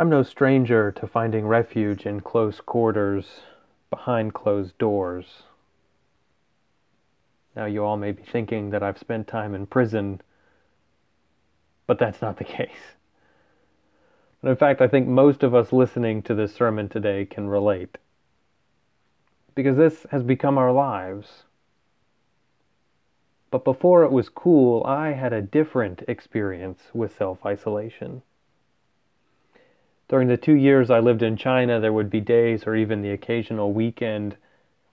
I'm no stranger to finding refuge in close quarters, behind closed doors. Now, you all may be thinking that I've spent time in prison, but that's not the case. And in fact, I think most of us listening to this sermon today can relate. Because this has become our lives. But before it was cool, I had a different experience with self isolation. During the two years I lived in China, there would be days or even the occasional weekend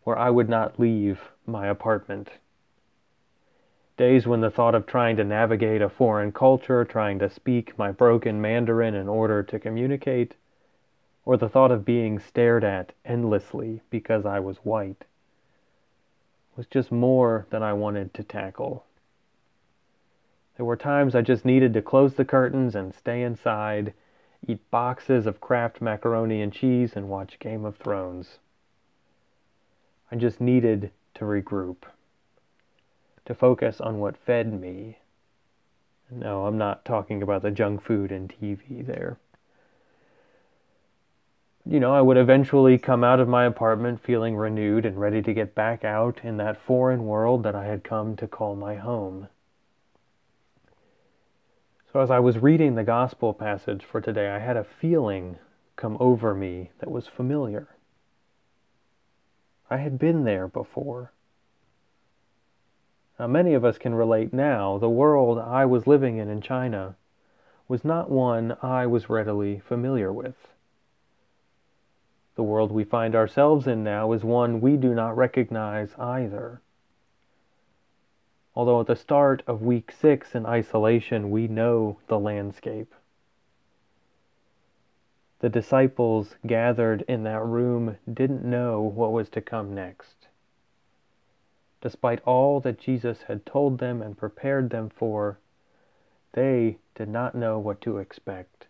where I would not leave my apartment. Days when the thought of trying to navigate a foreign culture, trying to speak my broken Mandarin in order to communicate, or the thought of being stared at endlessly because I was white, was just more than I wanted to tackle. There were times I just needed to close the curtains and stay inside eat boxes of Kraft macaroni and cheese, and watch Game of Thrones. I just needed to regroup, to focus on what fed me. No, I'm not talking about the junk food and TV there. You know, I would eventually come out of my apartment feeling renewed and ready to get back out in that foreign world that I had come to call my home. So, as I was reading the gospel passage for today, I had a feeling come over me that was familiar. I had been there before. Now, many of us can relate now. The world I was living in in China was not one I was readily familiar with. The world we find ourselves in now is one we do not recognize either. Although at the start of week six in isolation, we know the landscape. The disciples gathered in that room didn't know what was to come next. Despite all that Jesus had told them and prepared them for, they did not know what to expect.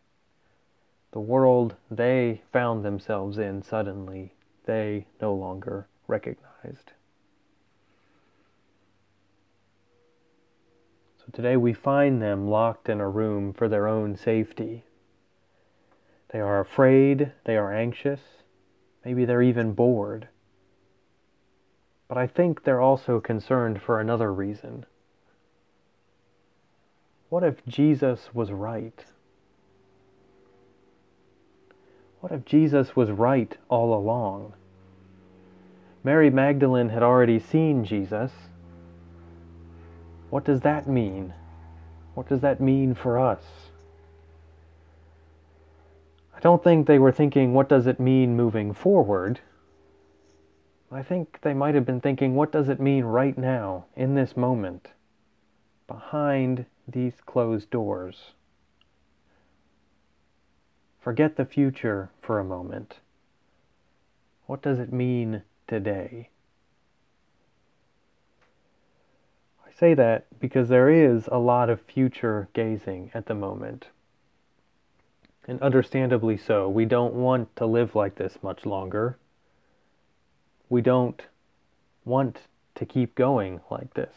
The world they found themselves in suddenly, they no longer recognized. Today we find them locked in a room for their own safety. They are afraid, they are anxious, maybe they're even bored. But I think they're also concerned for another reason. What if Jesus was right? What if Jesus was right all along? Mary Magdalene had already seen Jesus what does that mean? What does that mean for us? I don't think they were thinking, what does it mean moving forward? I think they might have been thinking, what does it mean right now, in this moment, behind these closed doors? Forget the future for a moment. What does it mean today? Say that because there is a lot of future gazing at the moment. And understandably so. We don't want to live like this much longer. We don't want to keep going like this.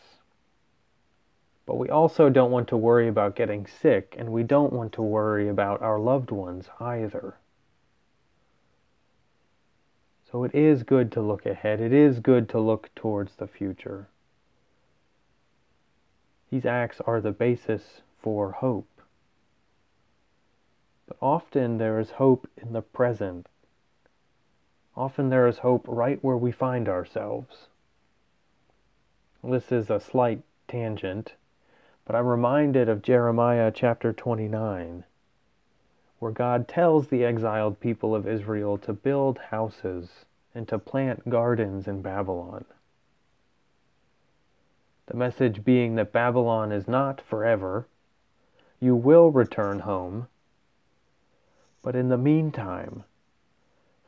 But we also don't want to worry about getting sick, and we don't want to worry about our loved ones either. So it is good to look ahead. It is good to look towards the future. These acts are the basis for hope. But often there is hope in the present. Often there is hope right where we find ourselves. This is a slight tangent, but I'm reminded of Jeremiah chapter 29, where God tells the exiled people of Israel to build houses and to plant gardens in Babylon. The message being that Babylon is not forever. You will return home. But in the meantime,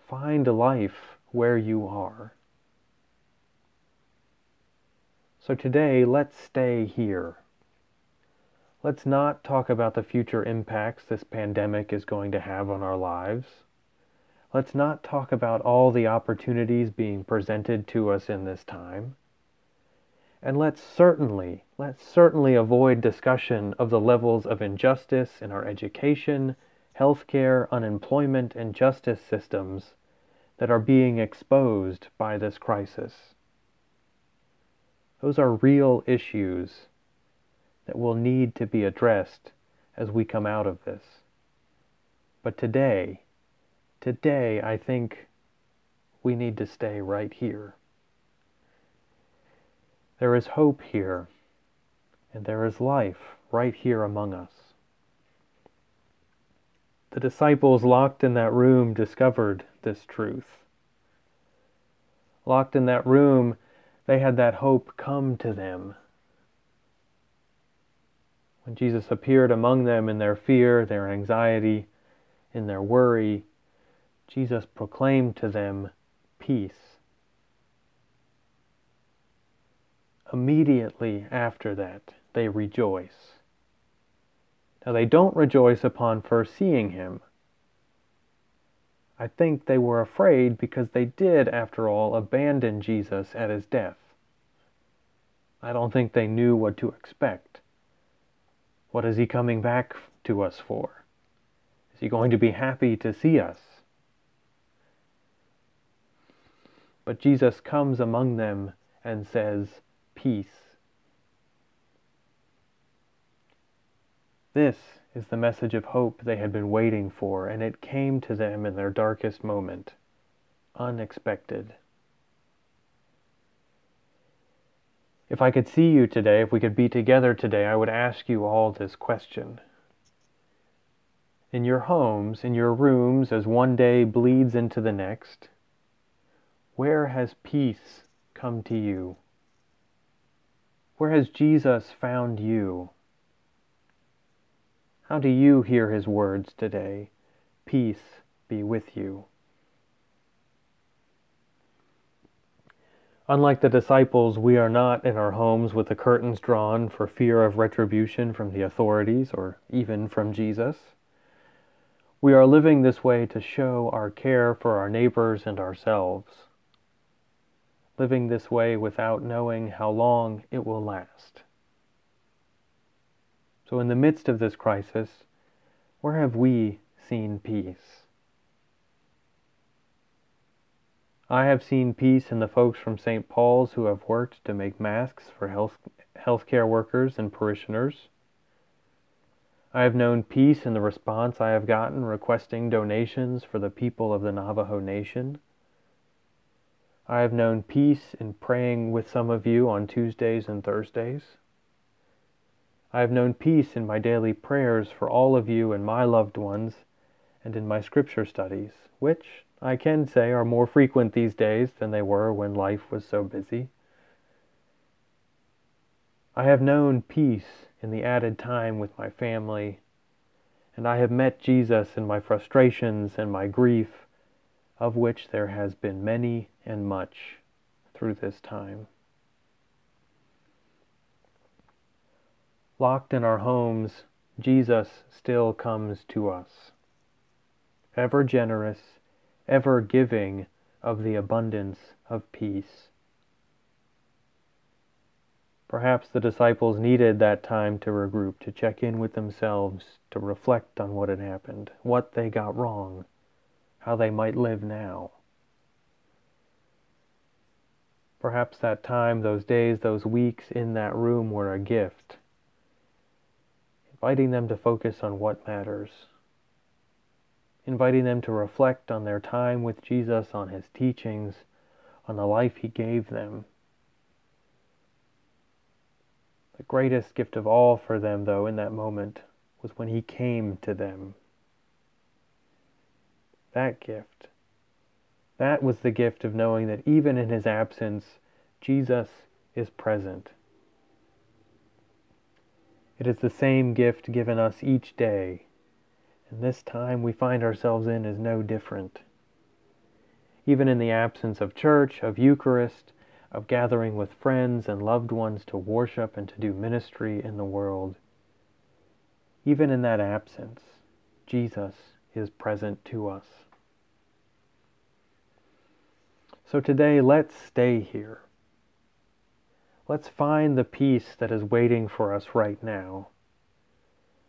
find life where you are. So today, let's stay here. Let's not talk about the future impacts this pandemic is going to have on our lives. Let's not talk about all the opportunities being presented to us in this time. And let's certainly, let's certainly avoid discussion of the levels of injustice in our education, healthcare, unemployment, and justice systems that are being exposed by this crisis. Those are real issues that will need to be addressed as we come out of this. But today, today, I think we need to stay right here. There is hope here, and there is life right here among us. The disciples locked in that room discovered this truth. Locked in that room, they had that hope come to them. When Jesus appeared among them in their fear, their anxiety, in their worry, Jesus proclaimed to them peace. Immediately after that, they rejoice. Now, they don't rejoice upon first seeing him. I think they were afraid because they did, after all, abandon Jesus at his death. I don't think they knew what to expect. What is he coming back to us for? Is he going to be happy to see us? But Jesus comes among them and says, Peace. This is the message of hope they had been waiting for, and it came to them in their darkest moment. Unexpected. If I could see you today, if we could be together today, I would ask you all this question. In your homes, in your rooms, as one day bleeds into the next, where has peace come to you? Where has Jesus found you? How do you hear his words today? Peace be with you. Unlike the disciples, we are not in our homes with the curtains drawn for fear of retribution from the authorities or even from Jesus. We are living this way to show our care for our neighbors and ourselves. Living this way without knowing how long it will last. So, in the midst of this crisis, where have we seen peace? I have seen peace in the folks from St. Paul's who have worked to make masks for health healthcare workers and parishioners. I have known peace in the response I have gotten requesting donations for the people of the Navajo Nation. I have known peace in praying with some of you on Tuesdays and Thursdays. I have known peace in my daily prayers for all of you and my loved ones, and in my scripture studies, which, I can say, are more frequent these days than they were when life was so busy. I have known peace in the added time with my family, and I have met Jesus in my frustrations and my grief, of which there has been many and much through this time. Locked in our homes, Jesus still comes to us, ever generous ever giving of the abundance of peace. Perhaps the disciples needed that time to regroup, to check in with themselves, to reflect on what had happened, what they got wrong, how they might live now. Perhaps that time, those days, those weeks in that room were a gift, inviting them to focus on what matters inviting them to reflect on their time with Jesus, on his teachings, on the life he gave them. The greatest gift of all for them, though, in that moment, was when he came to them. That gift. That was the gift of knowing that even in his absence, Jesus is present. It is the same gift given us each day and this time we find ourselves in is no different. Even in the absence of church, of Eucharist, of gathering with friends and loved ones to worship and to do ministry in the world, even in that absence, Jesus is present to us. So today, let's stay here. Let's find the peace that is waiting for us right now.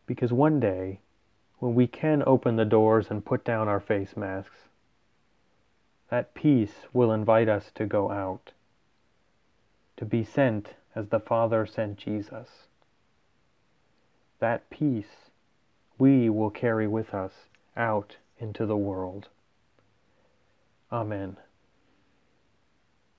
Because one day, when we can open the doors and put down our face masks, that peace will invite us to go out, to be sent as the Father sent Jesus. That peace we will carry with us out into the world. Amen.